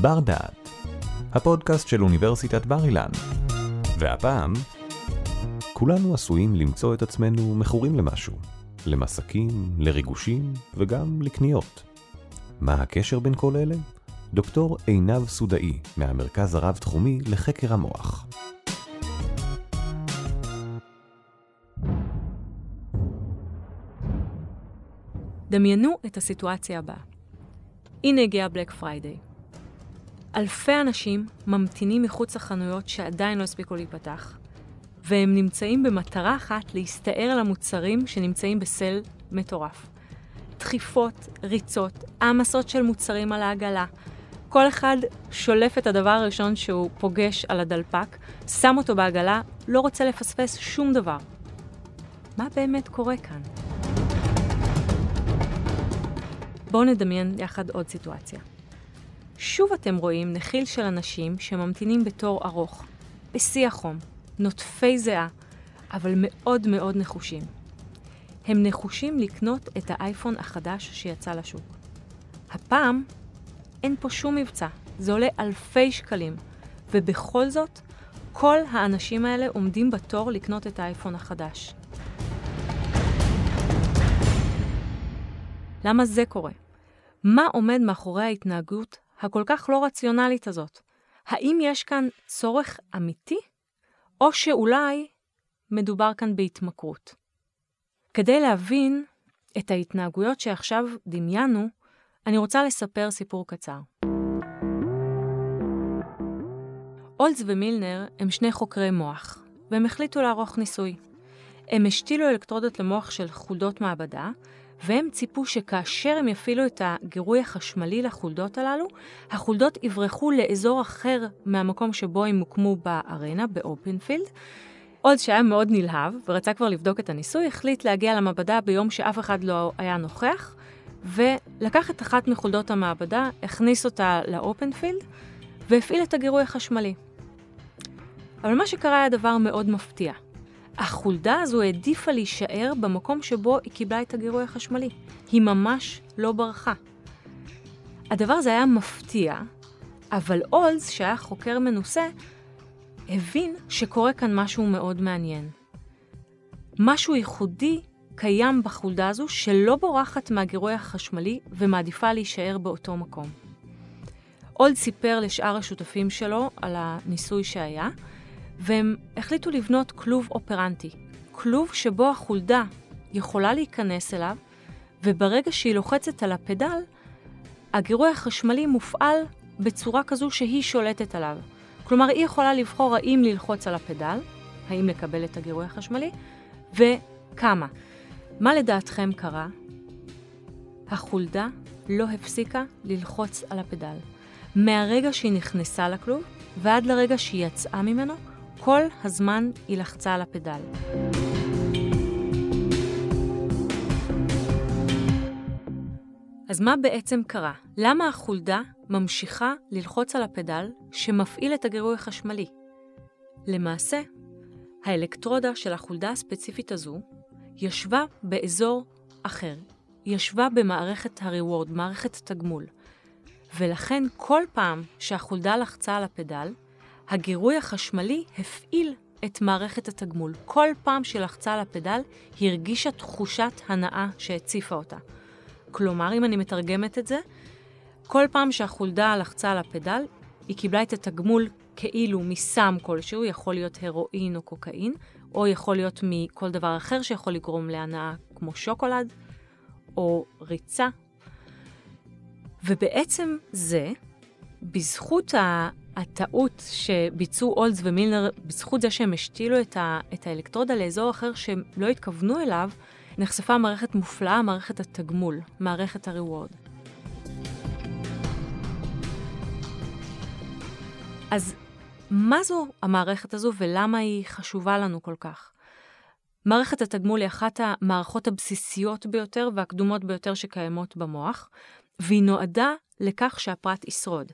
בר דעת, הפודקאסט של אוניברסיטת בר אילן. והפעם, כולנו עשויים למצוא את עצמנו מכורים למשהו, למסקים, לריגושים וגם לקניות. מה הקשר בין כל אלה? דוקטור עינב סודאי, מהמרכז הרב-תחומי לחקר המוח. דמיינו את הסיטואציה הבאה. הנה הגיע Black Friday. אלפי אנשים ממתינים מחוץ לחנויות שעדיין לא הספיקו להיפתח, והם נמצאים במטרה אחת להסתער על המוצרים שנמצאים ב sale מטורף. דחיפות, ריצות, העמסות של מוצרים על העגלה. כל אחד שולף את הדבר הראשון שהוא פוגש על הדלפק, שם אותו בעגלה, לא רוצה לפספס שום דבר. מה באמת קורה כאן? בואו נדמיין יחד עוד סיטואציה. שוב אתם רואים נחיל של אנשים שממתינים בתור ארוך, בשיא החום, נוטפי זיעה, אבל מאוד מאוד נחושים. הם נחושים לקנות את האייפון החדש שיצא לשוק. הפעם אין פה שום מבצע, זה עולה אלפי שקלים, ובכל זאת, כל האנשים האלה עומדים בתור לקנות את האייפון החדש. למה זה קורה? מה עומד מאחורי ההתנהגות הכל כך לא רציונלית הזאת? האם יש כאן צורך אמיתי, או שאולי מדובר כאן בהתמכרות? כדי להבין את ההתנהגויות שעכשיו דמיינו, אני רוצה לספר סיפור קצר. אולץ ומילנר הם שני חוקרי מוח, והם החליטו לערוך ניסוי. הם השתילו אלקטרודות למוח של חולדות מעבדה, והם ציפו שכאשר הם יפעילו את הגירוי החשמלי לחולדות הללו, החולדות יברחו לאזור אחר מהמקום שבו הם הוקמו בארנה, באופנפילד. עוד שהיה מאוד נלהב ורצה כבר לבדוק את הניסוי, החליט להגיע למעבדה ביום שאף אחד לא היה נוכח, ולקח את אחת מחולדות המעבדה, הכניס אותה לאופנפילד, והפעיל את הגירוי החשמלי. אבל מה שקרה היה דבר מאוד מפתיע. החולדה הזו העדיפה להישאר במקום שבו היא קיבלה את הגירוי החשמלי. היא ממש לא ברחה. הדבר הזה היה מפתיע, אבל אולז, שהיה חוקר מנוסה, הבין שקורה כאן משהו מאוד מעניין. משהו ייחודי קיים בחולדה הזו שלא בורחת מהגירוי החשמלי ומעדיפה להישאר באותו מקום. אולד סיפר לשאר השותפים שלו על הניסוי שהיה, והם החליטו לבנות כלוב אופרנטי. כלוב שבו החולדה יכולה להיכנס אליו, וברגע שהיא לוחצת על הפדל, הגירוי החשמלי מופעל בצורה כזו שהיא שולטת עליו. כלומר, היא יכולה לבחור האם ללחוץ על הפדל, האם לקבל את הגירוי החשמלי, וכמה. מה לדעתכם קרה? החולדה לא הפסיקה ללחוץ על הפדל. מהרגע שהיא נכנסה לכלוב ועד לרגע שהיא יצאה ממנו, כל הזמן היא לחצה על הפדל. אז מה בעצם קרה? למה החולדה ממשיכה ללחוץ על הפדל שמפעיל את הגירוי החשמלי? למעשה, האלקטרודה של החולדה הספציפית הזו ישבה באזור אחר. ישבה במערכת ה-reward, מערכת התגמול. ולכן כל פעם שהחולדה לחצה על הפדל, הגירוי החשמלי הפעיל את מערכת התגמול. כל פעם שלחצה על הפדל, היא הרגישה תחושת הנאה שהציפה אותה. כלומר, אם אני מתרגמת את זה, כל פעם שהחולדה לחצה על הפדל, היא קיבלה את התגמול כאילו מסם כלשהו, יכול להיות הרואין או קוקאין, או יכול להיות מכל דבר אחר שיכול לגרום להנאה, כמו שוקולד, או ריצה. ובעצם זה, בזכות הטעות שביצעו אולדס ומילנר, בזכות זה שהם השתילו את, ה, את האלקטרודה לאזור אחר שהם לא התכוונו אליו, נחשפה מערכת מופלאה, מערכת התגמול, מערכת הריוורד. אז מה זו המערכת הזו ולמה היא חשובה לנו כל כך? מערכת התגמול היא אחת המערכות הבסיסיות ביותר והקדומות ביותר שקיימות במוח, והיא נועדה לכך שהפרט ישרוד.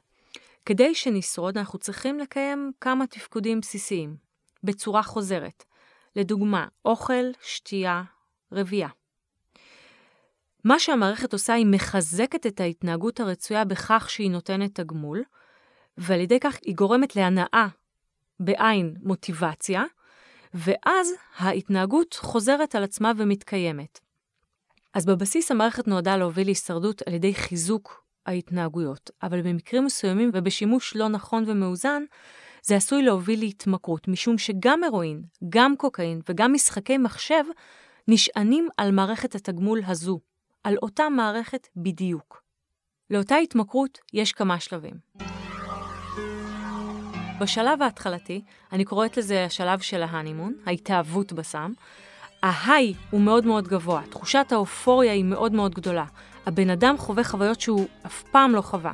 כדי שנשרוד, אנחנו צריכים לקיים כמה תפקודים בסיסיים, בצורה חוזרת. לדוגמה, אוכל, שתייה, רבייה. מה שהמערכת עושה היא מחזקת את ההתנהגות הרצויה בכך שהיא נותנת תגמול, ועל ידי כך היא גורמת להנאה, בעין מוטיבציה, ואז ההתנהגות חוזרת על עצמה ומתקיימת. אז בבסיס המערכת נועדה להוביל להישרדות על ידי חיזוק ההתנהגויות, אבל במקרים מסוימים ובשימוש לא נכון ומאוזן, זה עשוי להוביל להתמכרות, משום שגם הרואין, גם קוקאין וגם משחקי מחשב נשענים על מערכת התגמול הזו, על אותה מערכת בדיוק. לאותה התמכרות יש כמה שלבים. בשלב ההתחלתי, אני קוראת לזה השלב של ההנימון, ההתאהבות בסם, ההיי הוא מאוד מאוד גבוה, תחושת האופוריה היא מאוד מאוד גדולה. הבן אדם חווה חוויות שהוא אף פעם לא חווה.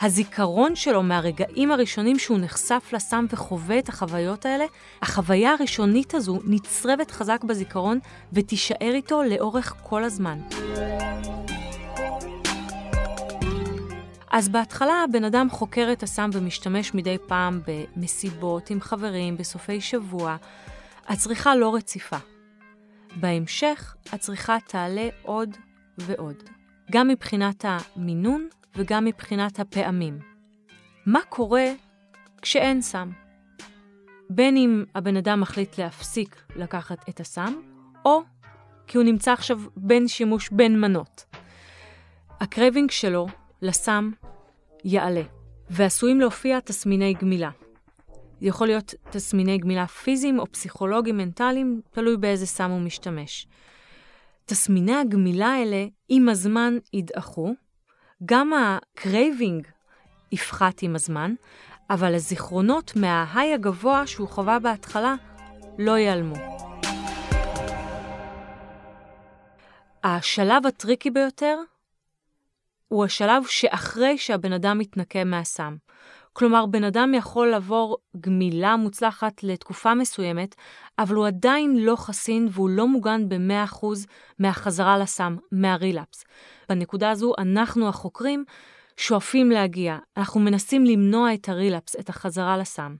הזיכרון שלו מהרגעים הראשונים שהוא נחשף לסם וחווה את החוויות האלה, החוויה הראשונית הזו נצרבת חזק בזיכרון ותישאר איתו לאורך כל הזמן. אז בהתחלה הבן אדם חוקר את הסם ומשתמש מדי פעם במסיבות עם חברים, בסופי שבוע. הצריכה לא רציפה. בהמשך הצריכה תעלה עוד ועוד, גם מבחינת המינון וגם מבחינת הפעמים. מה קורה כשאין סם? בין אם הבן אדם מחליט להפסיק לקחת את הסם, או כי הוא נמצא עכשיו בין שימוש בין מנות. ה craving שלו לסם יעלה, ועשויים להופיע תסמיני גמילה. זה יכול להיות תסמיני גמילה פיזיים או פסיכולוגיים מנטליים, תלוי באיזה סם הוא משתמש. תסמיני הגמילה האלה עם הזמן ידעכו, גם ה craving יפחת עם הזמן, אבל הזיכרונות מה high הגבוה שהוא חווה בהתחלה לא ייעלמו. השלב הטריקי ביותר הוא השלב שאחרי שהבן אדם מתנקה מהסם. כלומר, בן אדם יכול לעבור גמילה מוצלחת לתקופה מסוימת, אבל הוא עדיין לא חסין והוא לא מוגן ב-100% מהחזרה לסם, מהרילאפס. בנקודה הזו אנחנו החוקרים שואפים להגיע, אנחנו מנסים למנוע את הרילאפס, את החזרה לסם.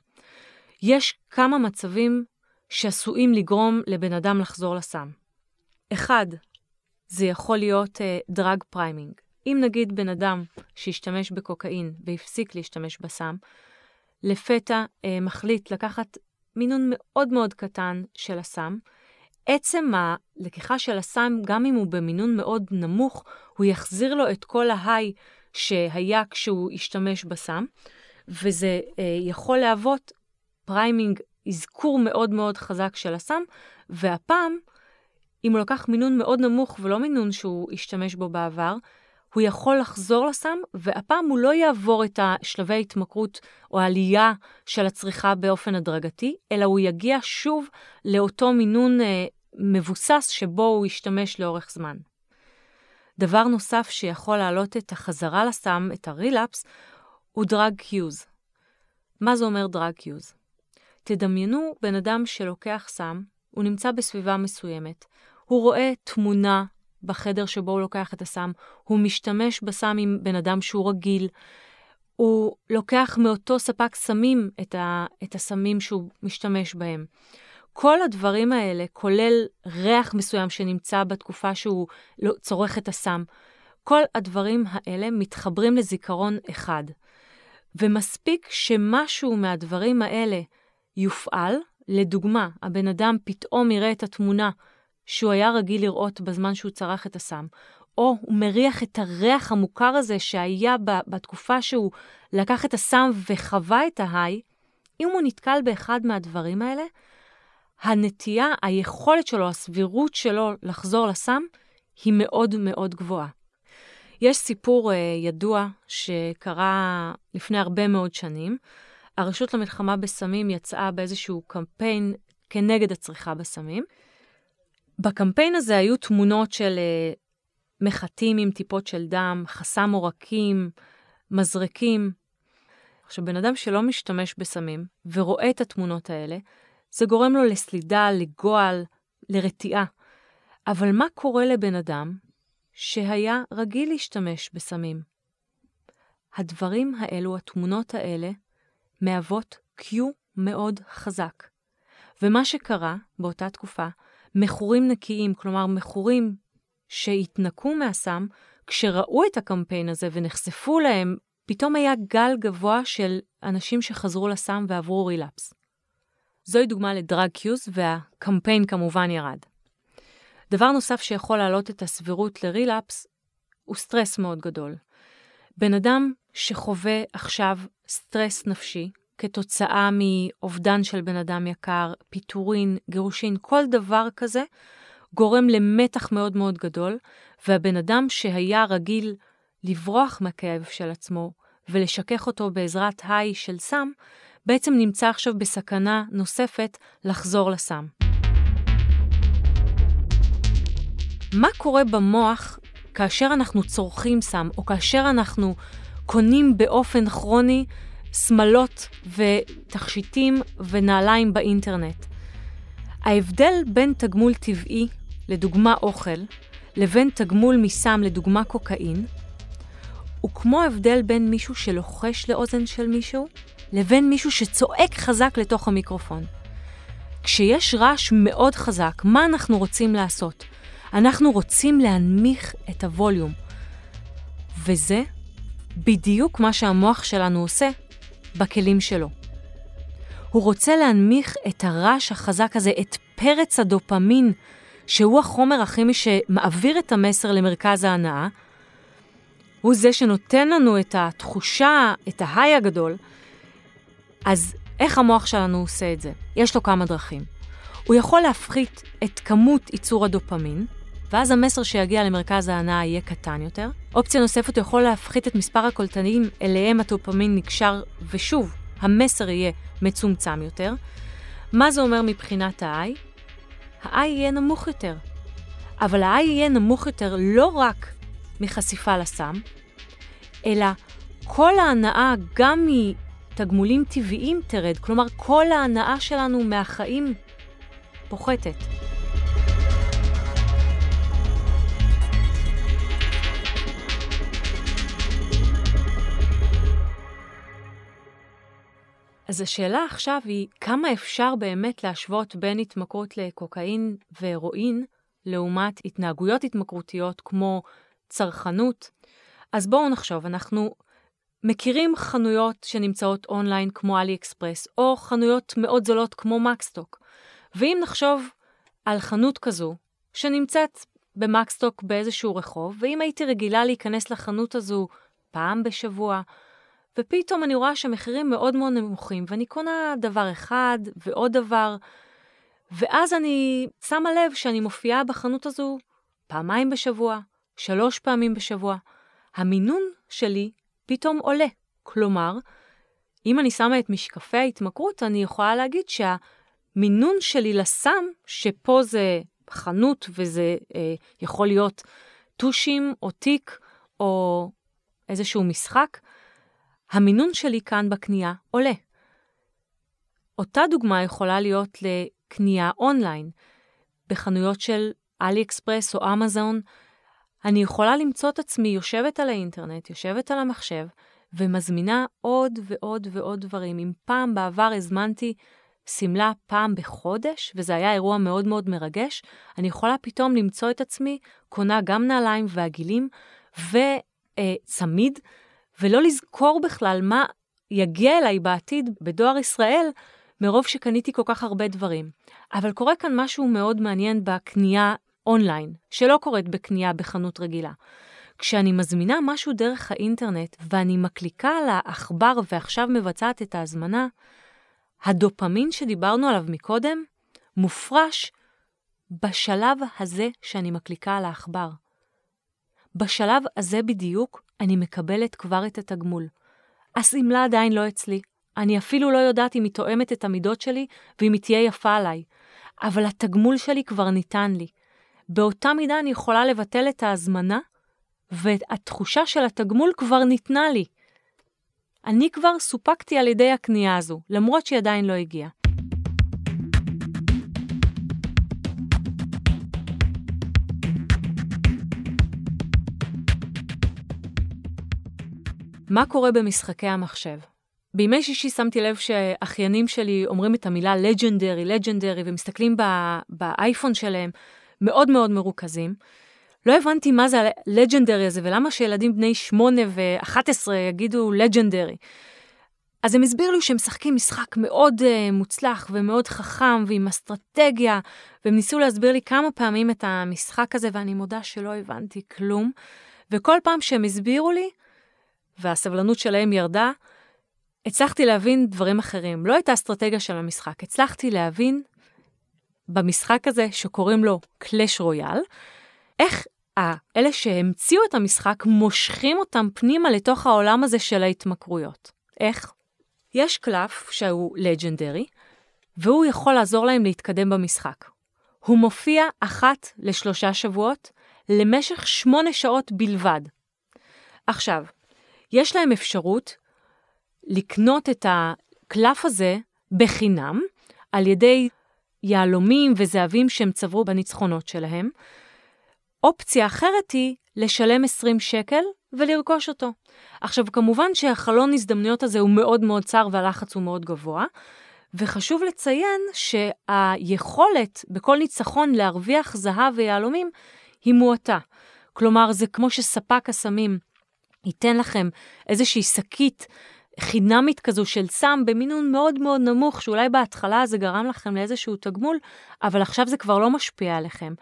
יש כמה מצבים שעשויים לגרום לבן אדם לחזור לסם. אחד, זה יכול להיות drug אה, priming. אם נגיד בן אדם שהשתמש בקוקאין והפסיק להשתמש בסם, לפתע אה, מחליט לקחת מינון מאוד מאוד קטן של הסם, עצם הלקיחה של הסם, גם אם הוא במינון מאוד נמוך, הוא יחזיר לו את כל ה high שהיה כשהוא השתמש בסם, וזה אה, יכול להוות priming, אזכור מאוד מאוד חזק של הסם, והפעם, אם הוא לקח מינון מאוד נמוך ולא מינון שהוא השתמש בו בעבר, הוא יכול לחזור לסם, והפעם הוא לא יעבור את השלבי ההתמכרות או העלייה של הצריכה באופן הדרגתי, אלא הוא יגיע שוב לאותו מינון אה, מבוסס שבו הוא ישתמש לאורך זמן. דבר נוסף שיכול להעלות את החזרה לסם, את ה relapse, הוא דרג קיוז. מה זה אומר דרג קיוז? תדמיינו בן אדם שלוקח סם, הוא נמצא בסביבה מסוימת, הוא רואה תמונה בחדר שבו הוא לוקח את הסם, הוא משתמש בסם עם בן אדם שהוא רגיל, הוא לוקח מאותו ספק סמים את, ה, את הסמים שהוא משתמש בהם. כל הדברים האלה, כולל ריח מסוים שנמצא בתקופה שהוא לא, צורך את הסם, כל הדברים האלה מתחברים לזיכרון אחד. ומספיק שמשהו מהדברים האלה יופעל, לדוגמה, הבן אדם פתאום יראה את התמונה שהוא היה רגיל לראות בזמן שהוא צרך את הסם, או הוא מריח את הריח המוכר הזה שהיה בתקופה שהוא לקח את הסם וחווה את ההיי, אם הוא נתקל באחד מהדברים האלה, הנטייה, היכולת שלו, הסבירות שלו לחזור לסם, היא מאוד מאוד גבוהה. יש סיפור uh, ידוע שקרה לפני הרבה מאוד שנים. הרשות למלחמה בסמים יצאה באיזשהו קמפיין כנגד הצריכה בסמים, בקמפיין הזה היו תמונות של uh, מחטים עם טיפות של דם, חסם עורקים, מזרקים. עכשיו, בן אדם שלא משתמש בסמים ורואה את התמונות האלה, זה גורם לו לסלידה, לגועל, לרתיעה. אבל מה קורה לבן אדם שהיה רגיל להשתמש בסמים? הדברים האלו, התמונות האלה, מהוות קיו מאוד חזק. ומה שקרה באותה תקופה, מכורים נקיים, כלומר מכורים שהתנקו מהסם, כשראו את הקמפיין הזה ונחשפו להם פתאום היה גל גבוה של אנשים שחזרו לסם ועברו רילאפס. זוהי דוגמה ל drug cues, והקמפיין כמובן ירד. דבר נוסף שיכול להעלות את הסבירות ל relapse הוא סטרס מאוד גדול. בן אדם שחווה עכשיו סטרס נפשי כתוצאה מאובדן של בן אדם יקר, פיטורין, גירושין, כל דבר כזה, גורם למתח מאוד מאוד גדול, והבן אדם שהיה רגיל לברוח מהכאב של עצמו ולשכך אותו בעזרת היי של סם, בעצם נמצא עכשיו בסכנה נוספת לחזור לסם. מה קורה במוח כאשר אנחנו צורכים סם, או כאשר אנחנו קונים באופן כרוני שמלות ותכשיטים ונעליים באינטרנט? ההבדל בין תגמול טבעי, לדוגמה אוכל, לבין תגמול מסם, לדוגמה קוקאין, הוא כמו ההבדל בין מישהו שלוחש לאוזן של מישהו, לבין מישהו שצועק חזק לתוך המיקרופון. כשיש רעש מאוד חזק, מה אנחנו רוצים לעשות? אנחנו רוצים להנמיך את הווליום. וזה בדיוק מה שהמוח שלנו עושה בכלים שלו. הוא רוצה להנמיך את הרעש החזק הזה, את פרץ הדופמין, שהוא החומר הכימי שמעביר את המסר למרכז ההנאה. הוא זה שנותן לנו את התחושה, את ההיי הגדול. אז איך המוח שלנו עושה את זה? יש לו כמה דרכים. הוא יכול להפחית את כמות ייצור הדופמין, ואז המסר שיגיע למרכז ההנאה יהיה קטן יותר. אופציה נוספת, יכול להפחית את מספר הקולטנים אליהם הדופמין נקשר, ושוב, המסר יהיה מצומצם יותר. מה זה אומר מבחינת ה-I? ה-I יהיה נמוך יותר. אבל ה-I יהיה נמוך יותר לא רק מחשיפה לסם, אלא כל ההנאה גם מתגמולים טבעיים תרד, כלומר כל ההנאה שלנו מהחיים פוחתת. אז השאלה עכשיו היא, כמה אפשר באמת להשוות בין התמכרות לקוקאין והרואין לעומת התנהגויות התמכרותיות כמו צרכנות? אז בואו נחשוב, אנחנו מכירים חנויות שנמצאות אונליין כמו אלי אקספרס, או חנויות מאוד זולות כמו מקסטוק. ואם נחשוב על חנות כזו, שנמצאת במקסטוק באיזשהו רחוב, ואם הייתי רגילה להיכנס לחנות הזו פעם בשבוע, ופתאום אני רואה שהמחירים מאוד מאוד נמוכים, ואני קונה דבר אחד ועוד דבר, ואז אני שמה לב שאני מופיעה בחנות הזו פעמיים בשבוע, שלוש פעמים בשבוע. המינון שלי פתאום עולה. כלומר, אם אני שמה את משקפי ההתמכרות, אני יכולה להגיד שהמינון שלי לסם, שפה זה חנות וזה אה, יכול להיות טושים או תיק או איזשהו משחק, המינון שלי כאן בקנייה עולה. אותה דוגמה יכולה להיות לקנייה אונליין. בחנויות של אלי אקספרס או אמזון, אני יכולה למצוא את עצמי יושבת על האינטרנט, יושבת על המחשב, ומזמינה עוד ועוד ועוד דברים. אם פעם בעבר הזמנתי שמלה פעם בחודש, וזה היה אירוע מאוד מאוד מרגש, אני יכולה פתאום למצוא את עצמי קונה גם נעליים ועגילים וצמיד, ולא לזכור בכלל מה יגיע אליי בעתיד בדואר ישראל, מרוב שקניתי כל כך הרבה דברים. אבל קורה כאן משהו מאוד מעניין בקנייה אונליין, שלא קורית בקנייה בחנות רגילה. כשאני מזמינה משהו דרך האינטרנט ואני מקליקה על העכבר ועכשיו מבצעת את ההזמנה, הדופמין שדיברנו עליו מקודם מופרש בשלב הזה שאני מקליקה על העכבר. בשלב הזה בדיוק אני מקבלת כבר את התגמול. השמלה עדיין לא אצלי. אני אפילו לא יודעת אם היא תואמת את המידות שלי ואם היא תהיה יפה עליי. אבל התגמול שלי כבר ניתן לי. באותה מידה אני יכולה לבטל את ההזמנה, והתחושה של התגמול כבר ניתנה לי. אני כבר סופקתי על ידי הקנייה הזו, למרות שהיא עדיין לא הגיעה. מה קורה במשחקי המחשב? בימי שישי שמתי לב שאחיינים שלי אומרים את המילה לג'נדרי, לג'נדרי, ומסתכלים באייפון שלהם, מאוד מאוד מרוכזים. לא הבנתי מה זה הלג'נדרי הזה, ולמה שילדים בני 8 ו-11 יגידו לג'נדרי. אז הם הסבירו לי שהם משחקים משחק מאוד uh, מוצלח ומאוד חכם ועם אסטרטגיה, והם ניסו להסביר לי כמה פעמים את המשחק הזה, ואני מודה שלא הבנתי כלום. וכל פעם שהם הסבירו לי, והסבלנות שלהם ירדה, הצלחתי להבין דברים אחרים. לא את האסטרטגיה של המשחק, הצלחתי להבין במשחק הזה שקוראים לו קלאש רויאל, איך אלה שהמציאו את המשחק מושכים אותם פנימה לתוך העולם הזה של ההתמכרויות. איך? יש קלף שהוא לג'נדרי, והוא יכול לעזור להם להתקדם במשחק. הוא מופיע אחת לשלושה שבועות, למשך שמונה שעות בלבד. עכשיו, יש להם אפשרות לקנות את הקלף הזה בחינם, על ידי יהלומים וזהבים שהם צברו בניצחונות שלהם. אופציה אחרת היא לשלם 20 שקל ולרכוש אותו. עכשיו, כמובן שהחלון הזדמנויות הזה הוא מאוד מאוד צר והלחץ הוא מאוד גבוה, וחשוב לציין שהיכולת בכל ניצחון להרוויח זהב ויהלומים היא מועטה. כלומר, זה כמו שספק הסמים ייתן לכם איזושהי שקית חינמית כזו של סם במינון מאוד מאוד נמוך, שאולי בהתחלה זה גרם לכם לאיזשהו תגמול, אבל עכשיו זה כבר לא משפיע עליכם.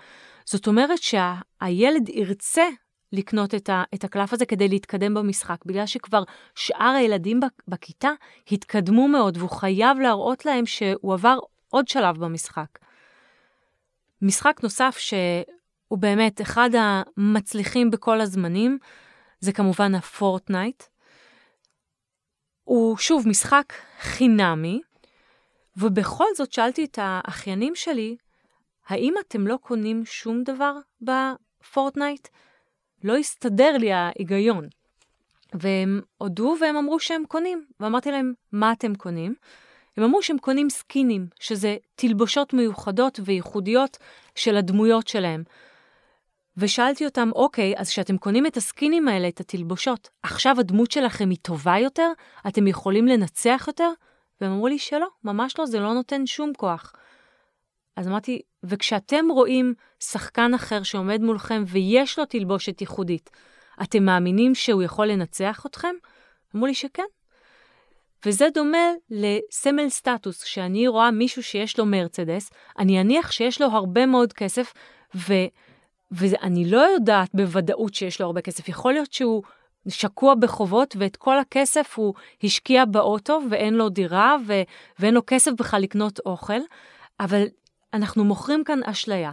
זאת אומרת שהילד ירצה לקנות את, ה, את הקלף הזה כדי להתקדם במשחק, בגלל שכבר שאר הילדים בכיתה התקדמו מאוד, והוא חייב להראות להם שהוא עבר עוד שלב במשחק. משחק נוסף שהוא באמת אחד המצליחים בכל הזמנים, זה כמובן הפורטנייט. הוא שוב משחק חינמי, ובכל זאת שאלתי את האחיינים שלי, האם אתם לא קונים שום דבר בפורטנייט? לא הסתדר לי ההיגיון. והם הודו והם אמרו שהם קונים, ואמרתי להם, מה אתם קונים? הם אמרו שהם קונים סקינים, שזה תלבושות מיוחדות וייחודיות של הדמויות שלהם. ושאלתי אותם, אוקיי, אז כשאתם קונים את הסקינים האלה, את התלבושות, עכשיו הדמות שלכם היא טובה יותר? אתם יכולים לנצח יותר? והם אמרו לי שלא, ממש לא, זה לא נותן שום כוח. אז אמרתי, וכשאתם רואים שחקן אחר שעומד מולכם ויש לו תלבושת ייחודית, אתם מאמינים שהוא יכול לנצח אתכם? אמרו לי שכן. וזה דומה לסמל סטטוס, כשאני רואה מישהו שיש לו מרצדס, אני אניח שיש לו הרבה מאוד כסף, ו... ואני לא יודעת בוודאות שיש לו הרבה כסף. יכול להיות שהוא שקוע בחובות ואת כל הכסף הוא השקיע באוטו ואין לו דירה ו... ואין לו כסף בכלל לקנות אוכל, אבל אנחנו מוכרים כאן אשליה.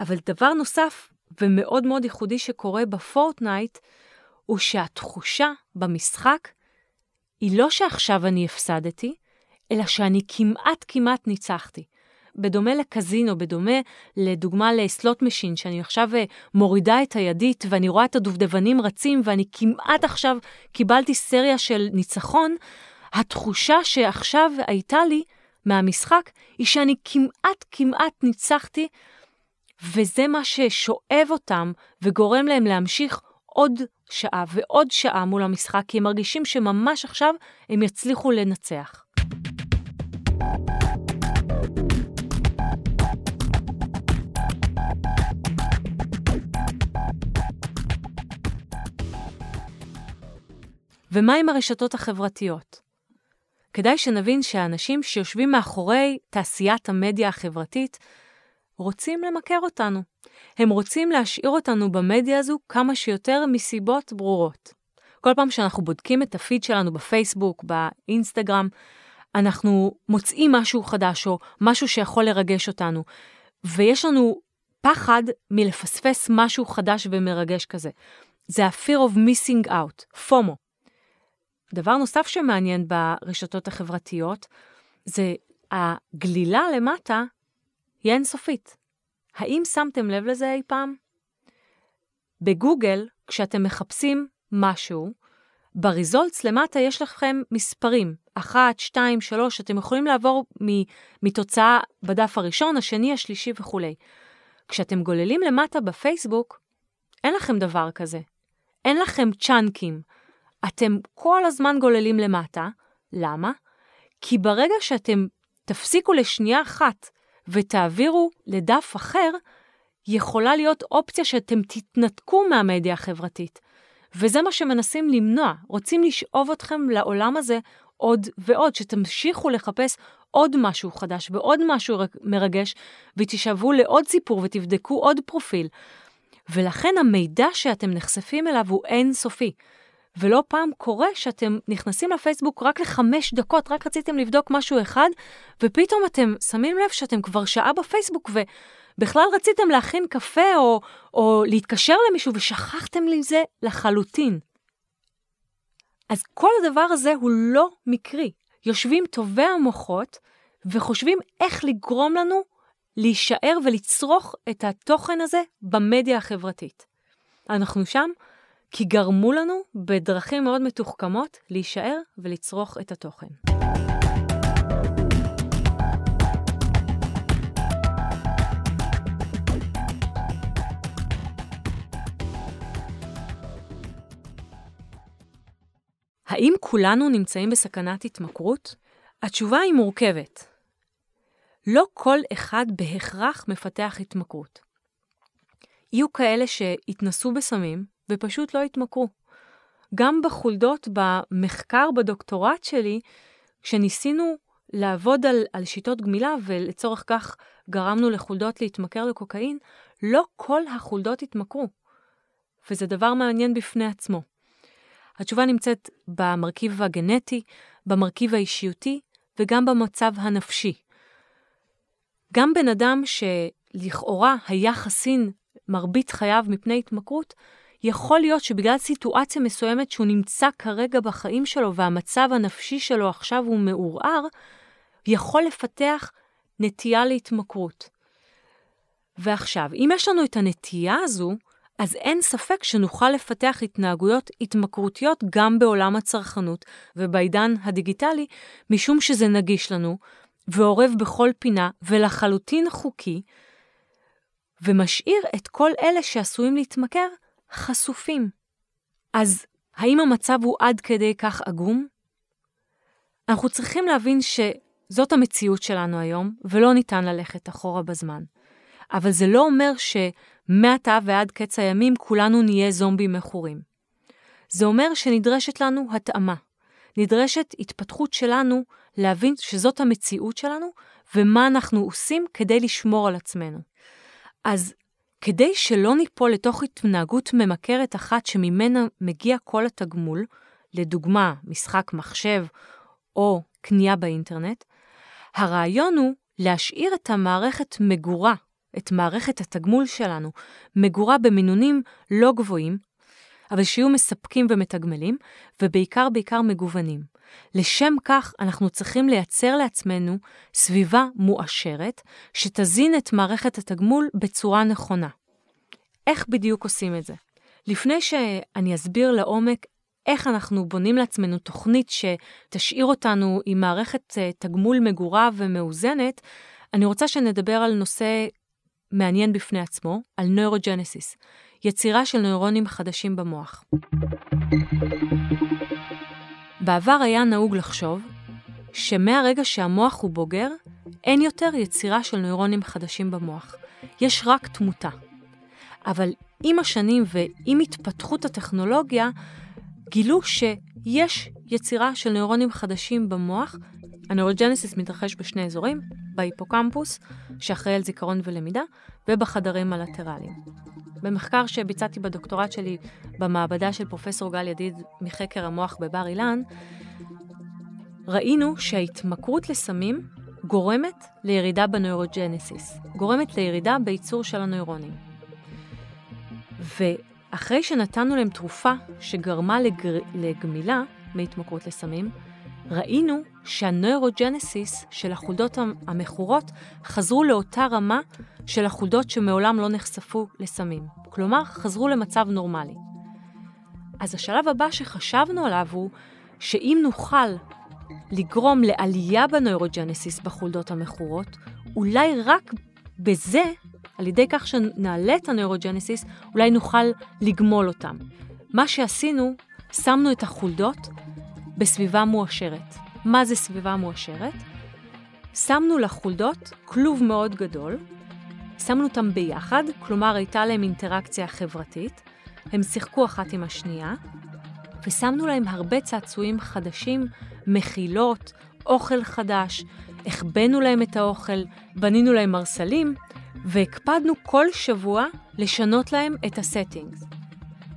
אבל דבר נוסף ומאוד מאוד ייחודי שקורה בפורטנייט, הוא שהתחושה במשחק היא לא שעכשיו אני הפסדתי, אלא שאני כמעט כמעט ניצחתי. בדומה לקזינו, בדומה לדוגמה ל slot machine, שאני עכשיו אה, מורידה את הידית ואני רואה את הדובדבנים רצים ואני כמעט עכשיו קיבלתי סריה של ניצחון, התחושה שעכשיו הייתה לי מהמשחק היא שאני כמעט כמעט ניצחתי, וזה מה ששואב אותם וגורם להם להמשיך עוד שעה ועוד שעה מול המשחק, כי הם מרגישים שממש עכשיו הם יצליחו לנצח. ומה עם הרשתות החברתיות? כדאי שנבין שהאנשים שיושבים מאחורי תעשיית המדיה החברתית רוצים למכר אותנו. הם רוצים להשאיר אותנו במדיה הזו כמה שיותר מסיבות ברורות. כל פעם שאנחנו בודקים את הפיד שלנו בפייסבוק, באינסטגרם, אנחנו מוצאים משהו חדש או משהו שיכול לרגש אותנו, ויש לנו פחד מלפספס משהו חדש ומרגש כזה. זה ה-fear of missing out, FOMO. דבר נוסף שמעניין ברשתות החברתיות, זה הגלילה למטה היא אינסופית. האם שמתם לב לזה אי פעם? בגוגל, כשאתם מחפשים משהו, בריזולטס למטה יש לכם מספרים, 1, 2, 3, אתם יכולים לעבור מתוצאה בדף הראשון, השני, השלישי וכולי. כשאתם גוללים למטה בפייסבוק, אין לכם דבר כזה. אין לכם צ'אנקים. אתם כל הזמן גוללים למטה. למה? כי ברגע שאתם תפסיקו לשנייה אחת ותעבירו לדף אחר, יכולה להיות אופציה שאתם תתנתקו מהמדיה החברתית. וזה מה שמנסים למנוע, רוצים לשאוב אתכם לעולם הזה עוד ועוד, שתמשיכו לחפש עוד משהו חדש ועוד משהו מרגש, ותשאבו לעוד סיפור ותבדקו עוד פרופיל. ולכן המידע שאתם נחשפים אליו הוא אינסופי. ולא פעם קורה שאתם נכנסים לפייסבוק רק לחמש דקות, רק רציתם לבדוק משהו אחד, ופתאום אתם שמים לב שאתם כבר שעה בפייסבוק, ובכלל רציתם להכין קפה או, או להתקשר למישהו, ושכחתם לזה לחלוטין. אז כל הדבר הזה הוא לא מקרי. יושבים טובי המוחות וחושבים איך לגרום לנו להישאר ולצרוך את התוכן הזה במדיה החברתית. אנחנו שם כי גרמו לנו בדרכים מאוד מתוחכמות להישאר ולצרוך את התוכן. האם כולנו נמצאים בסכנת התמכרות? התשובה היא מורכבת. לא כל אחד בהכרח מפתח התמכרות. יהיו כאלה שהתנסו בסמים ופשוט לא התמכרו. גם בחולדות במחקר בדוקטורט שלי, כשניסינו לעבוד על, על שיטות גמילה ולצורך כך גרמנו לחולדות להתמכר לקוקאין, לא כל החולדות התמכרו. וזה דבר מעניין בפני עצמו. התשובה נמצאת במרכיב הגנטי, במרכיב האישיותי וגם במצב הנפשי. גם בן אדם שלכאורה היה חסין מרבית חייו מפני התמכרות, יכול להיות שבגלל סיטואציה מסוימת שהוא נמצא כרגע בחיים שלו והמצב הנפשי שלו עכשיו הוא מעורער, יכול לפתח נטייה להתמכרות. ועכשיו, אם יש לנו את הנטייה הזו, אז אין ספק שנוכל לפתח התנהגויות התמכרותיות גם בעולם הצרכנות ובעידן הדיגיטלי, משום שזה נגיש לנו, ועורב בכל פינה ולחלוטין חוקי, ומשאיר את כל אלה שעשויים להתמכר חשופים. אז האם המצב הוא עד כדי כך עגום? אנחנו צריכים להבין שזאת המציאות שלנו היום, ולא ניתן ללכת אחורה בזמן. אבל זה לא אומר שמעתה ועד קץ הימים כולנו נהיה זומבים מכורים. זה אומר שנדרשת לנו התאמה. נדרשת התפתחות שלנו להבין שזאת המציאות שלנו ומה אנחנו עושים כדי לשמור על עצמנו. אז כדי שלא ניפול לתוך התנהגות ממכרת אחת שממנה מגיע כל התגמול, לדוגמה, משחק מחשב או קנייה באינטרנט, הרעיון הוא להשאיר את המערכת מגורה, את מערכת התגמול שלנו, מגורה במינונים לא גבוהים, אבל שיהיו מספקים ומתגמלים, ובעיקר בעיקר מגוונים. לשם כך אנחנו צריכים לייצר לעצמנו סביבה מואשרת, שתזין את מערכת התגמול בצורה נכונה. איך בדיוק עושים את זה? לפני שאני אסביר לעומק איך אנחנו בונים לעצמנו תוכנית שתשאיר אותנו עם מערכת אה, תגמול מגורה ומאוזנת, אני רוצה שנדבר על נושא מעניין בפני עצמו, על נוירוג'נסיס, יצירה של נוירונים חדשים במוח. בעבר היה נהוג לחשוב שמהרגע שהמוח הוא בוגר, אין יותר יצירה של נוירונים חדשים במוח. יש רק תמותה. אבל עם השנים ועם התפתחות הטכנולוגיה, גילו שיש יצירה של נוירונים חדשים במוח. הנוירוג'נסיס מתרחש בשני אזורים, בהיפוקמפוס, שאחראי על זיכרון ולמידה, ובחדרים הלטרליים. במחקר שביצעתי בדוקטורט שלי במעבדה של פרופסור גל ידיד מחקר המוח בבר אילן, ראינו שההתמכרות לסמים גורמת לירידה בנוירוג'נסיס, גורמת לירידה בייצור של הנוירונים. ואחרי שנתנו להם תרופה שגרמה לגר... לגמילה מהתמכרות לסמים, ראינו שהנוירוג'נסיס של החולדות המכורות חזרו לאותה רמה של החולדות שמעולם לא נחשפו לסמים. כלומר, חזרו למצב נורמלי. אז השלב הבא שחשבנו עליו הוא שאם נוכל לגרום לעלייה בנוירוג'נסיס בחולדות המכורות, אולי רק בזה, על ידי כך שנעלה את הנוירוג'נסיס, אולי נוכל לגמול אותם. מה שעשינו, שמנו את החולדות בסביבה מואשרת. מה זה סביבה מואשרת? שמנו לחולדות כלוב מאוד גדול, שמנו אותם ביחד, כלומר הייתה להם אינטראקציה חברתית, הם שיחקו אחת עם השנייה, ושמנו להם הרבה צעצועים חדשים, מחילות, אוכל חדש, החבאנו להם את האוכל, בנינו להם מרסלים, והקפדנו כל שבוע לשנות להם את הסטינגס.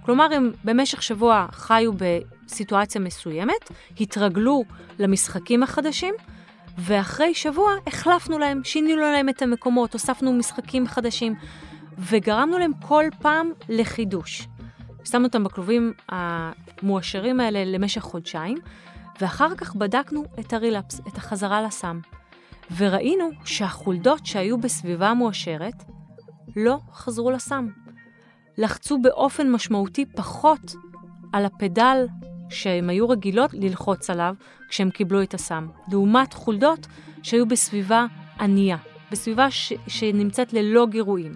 כלומר, הם במשך שבוע חיו בסיטואציה מסוימת, התרגלו למשחקים החדשים, ואחרי שבוע החלפנו להם, שינינו להם את המקומות, הוספנו משחקים חדשים, וגרמנו להם כל פעם לחידוש. שמנו אותם בכלובים המואשרים האלה למשך חודשיים, ואחר כך בדקנו את הרילפס, את החזרה לסם. וראינו שהחולדות שהיו בסביבה מואשרת לא חזרו לסם. לחצו באופן משמעותי פחות על הפדל שהן היו רגילות ללחוץ עליו כשהם קיבלו את הסם, לעומת חולדות שהיו בסביבה ענייה, בסביבה ש- שנמצאת ללא גירויים.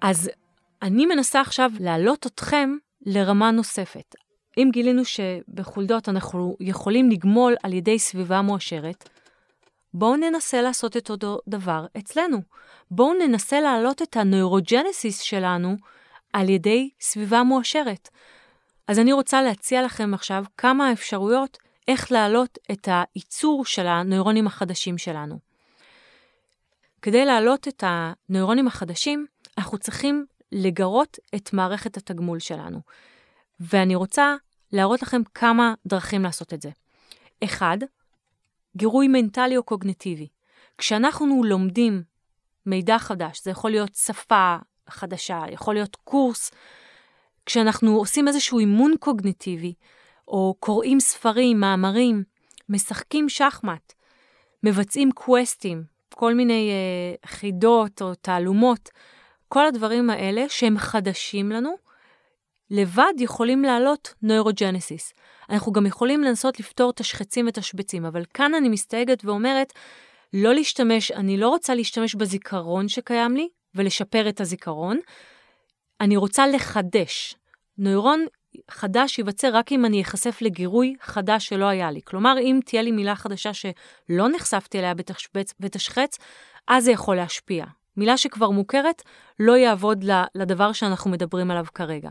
אז אני מנסה עכשיו להעלות אתכם לרמה נוספת. אם גילינו שבחולדות אנחנו יכולים לגמול על ידי סביבה מואשרת, בואו ננסה לעשות את אותו דבר אצלנו. בואו ננסה להעלות את הנוירוג'נסיס שלנו על ידי סביבה מואשרת. אז אני רוצה להציע לכם עכשיו כמה אפשרויות איך להעלות את הייצור של הנוירונים החדשים שלנו. כדי להעלות את הנוירונים החדשים, אנחנו צריכים לגרות את מערכת התגמול שלנו. ואני רוצה להראות לכם כמה דרכים לעשות את זה. אחד, גירוי מנטלי או קוגנטיבי. כשאנחנו לומדים מידע חדש, זה יכול להיות שפה חדשה, יכול להיות קורס, כשאנחנו עושים איזשהו אימון קוגנטיבי, או קוראים ספרים, מאמרים, משחקים שחמט, מבצעים קווסטים, כל מיני uh, חידות או תעלומות, כל הדברים האלה שהם חדשים לנו, לבד יכולים להעלות נוירוג'נסיס. אנחנו גם יכולים לנסות לפתור ואת השבצים, אבל כאן אני מסתייגת ואומרת, לא להשתמש, אני לא רוצה להשתמש בזיכרון שקיים לי ולשפר את הזיכרון, אני רוצה לחדש. נוירון חדש ייווצר רק אם אני אחשף לגירוי חדש שלא היה לי. כלומר, אם תהיה לי מילה חדשה שלא נחשפתי אליה בתשבץ ותשחץ, אז זה יכול להשפיע. מילה שכבר מוכרת לא יעבוד לדבר שאנחנו מדברים עליו כרגע.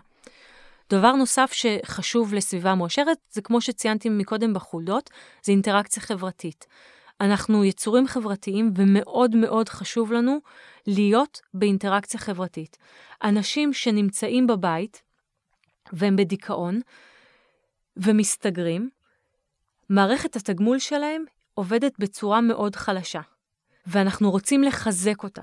דבר נוסף שחשוב לסביבה מואשרת, זה כמו שציינתי מקודם בחולדות, זה אינטראקציה חברתית. אנחנו יצורים חברתיים ומאוד מאוד חשוב לנו להיות באינטראקציה חברתית. אנשים שנמצאים בבית והם בדיכאון ומסתגרים, מערכת התגמול שלהם עובדת בצורה מאוד חלשה, ואנחנו רוצים לחזק אותה.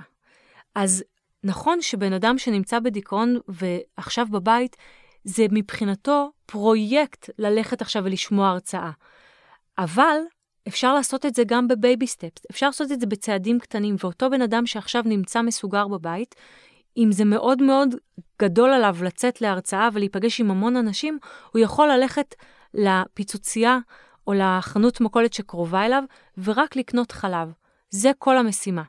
אז נכון שבן אדם שנמצא בדיכאון ועכשיו בבית, זה מבחינתו פרויקט ללכת עכשיו ולשמוע הרצאה. אבל אפשר לעשות את זה גם בבייבי סטפס, אפשר לעשות את זה בצעדים קטנים, ואותו בן אדם שעכשיו נמצא מסוגר בבית, אם זה מאוד מאוד גדול עליו לצאת להרצאה ולהיפגש עם המון אנשים, הוא יכול ללכת לפיצוצייה או לחנות מכולת שקרובה אליו, ורק לקנות חלב. זה כל המשימה.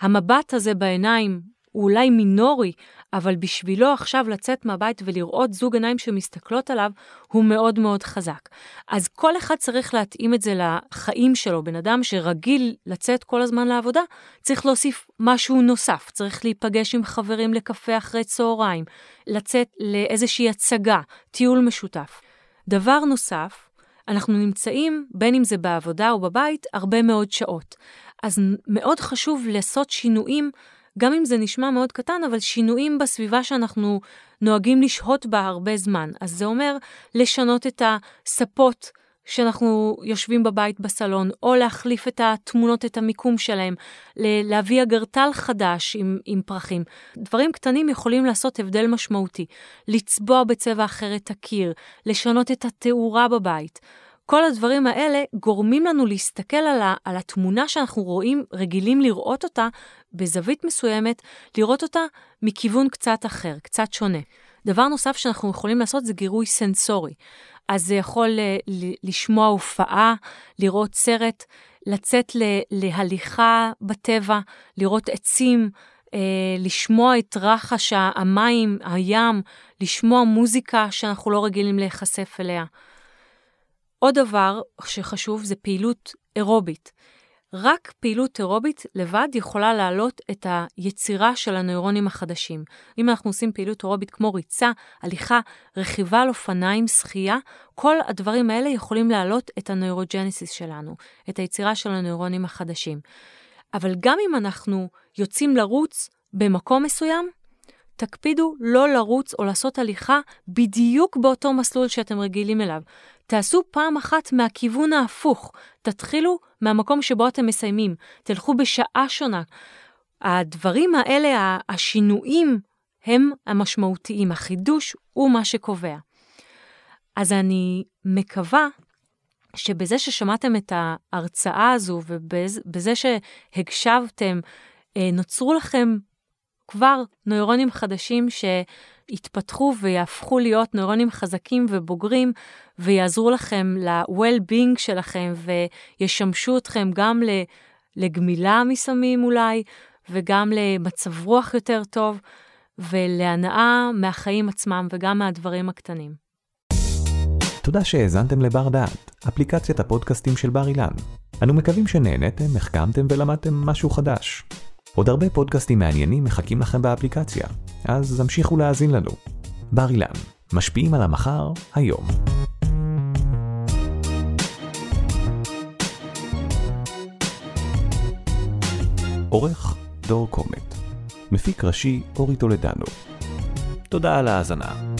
המבט הזה בעיניים הוא אולי מינורי, אבל בשבילו עכשיו לצאת מהבית ולראות זוג עיניים שמסתכלות עליו, הוא מאוד מאוד חזק. אז כל אחד צריך להתאים את זה לחיים שלו. בן אדם שרגיל לצאת כל הזמן לעבודה, צריך להוסיף משהו נוסף. צריך להיפגש עם חברים לקפה אחרי צהריים, לצאת לאיזושהי הצגה, טיול משותף. דבר נוסף, אנחנו נמצאים, בין אם זה בעבודה או בבית, הרבה מאוד שעות. אז מאוד חשוב לעשות שינויים גם אם זה נשמע מאוד קטן, אבל שינויים בסביבה שאנחנו נוהגים לשהות בה הרבה זמן. אז זה אומר לשנות את הספות שאנחנו יושבים בבית בסלון, או להחליף את התמונות, את המיקום שלהם, להביא אגרטל חדש עם, עם פרחים. דברים קטנים יכולים לעשות הבדל משמעותי. לצבוע בצבע אחר את הקיר, לשנות את התאורה בבית. כל הדברים האלה גורמים לנו להסתכל על, ה, על התמונה שאנחנו רואים, רגילים לראות אותה בזווית מסוימת, לראות אותה מכיוון קצת אחר, קצת שונה. דבר נוסף שאנחנו יכולים לעשות זה גירוי סנסורי. אז זה יכול לשמוע הופעה, לראות סרט, לצאת להליכה בטבע, לראות עצים, אה, לשמוע את רחש המים, הים, לשמוע מוזיקה שאנחנו לא רגילים להיחשף אליה. עוד דבר שחשוב זה פעילות אירובית. רק פעילות אירובית לבד יכולה להעלות את היצירה של הנוירונים החדשים. אם אנחנו עושים פעילות אירובית כמו ריצה, הליכה, רכיבה על אופניים, שחייה, כל הדברים האלה יכולים להעלות את הנוירוג'נסיס שלנו, את היצירה של הנוירונים החדשים. אבל גם אם אנחנו יוצאים לרוץ במקום מסוים, תקפידו לא לרוץ או לעשות הליכה בדיוק באותו מסלול שאתם רגילים אליו. תעשו פעם אחת מהכיוון ההפוך. תתחילו מהמקום שבו אתם מסיימים. תלכו בשעה שונה. הדברים האלה, השינויים, הם המשמעותיים. החידוש הוא מה שקובע. אז אני מקווה שבזה ששמעתם את ההרצאה הזו ובזה שהקשבתם, אה, נוצרו לכם כבר נוירונים חדשים שיתפתחו ויהפכו להיות נוירונים חזקים ובוגרים ויעזרו לכם ל-well-being שלכם וישמשו אתכם גם לגמילה מסמים אולי וגם למצב רוח יותר טוב ולהנאה מהחיים עצמם וגם מהדברים הקטנים. תודה שהאזנתם לבר דעת, אפליקציית הפודקאסטים של בר אילן. אנו מקווים שנהנתם, החכמתם ולמדתם משהו חדש. עוד הרבה פודקאסטים מעניינים מחכים לכם באפליקציה, אז המשיכו להאזין לנו. בר אילן, משפיעים על המחר, היום. עורך דור קומט, מפיק ראשי אורי טולדנו. תודה על ההאזנה.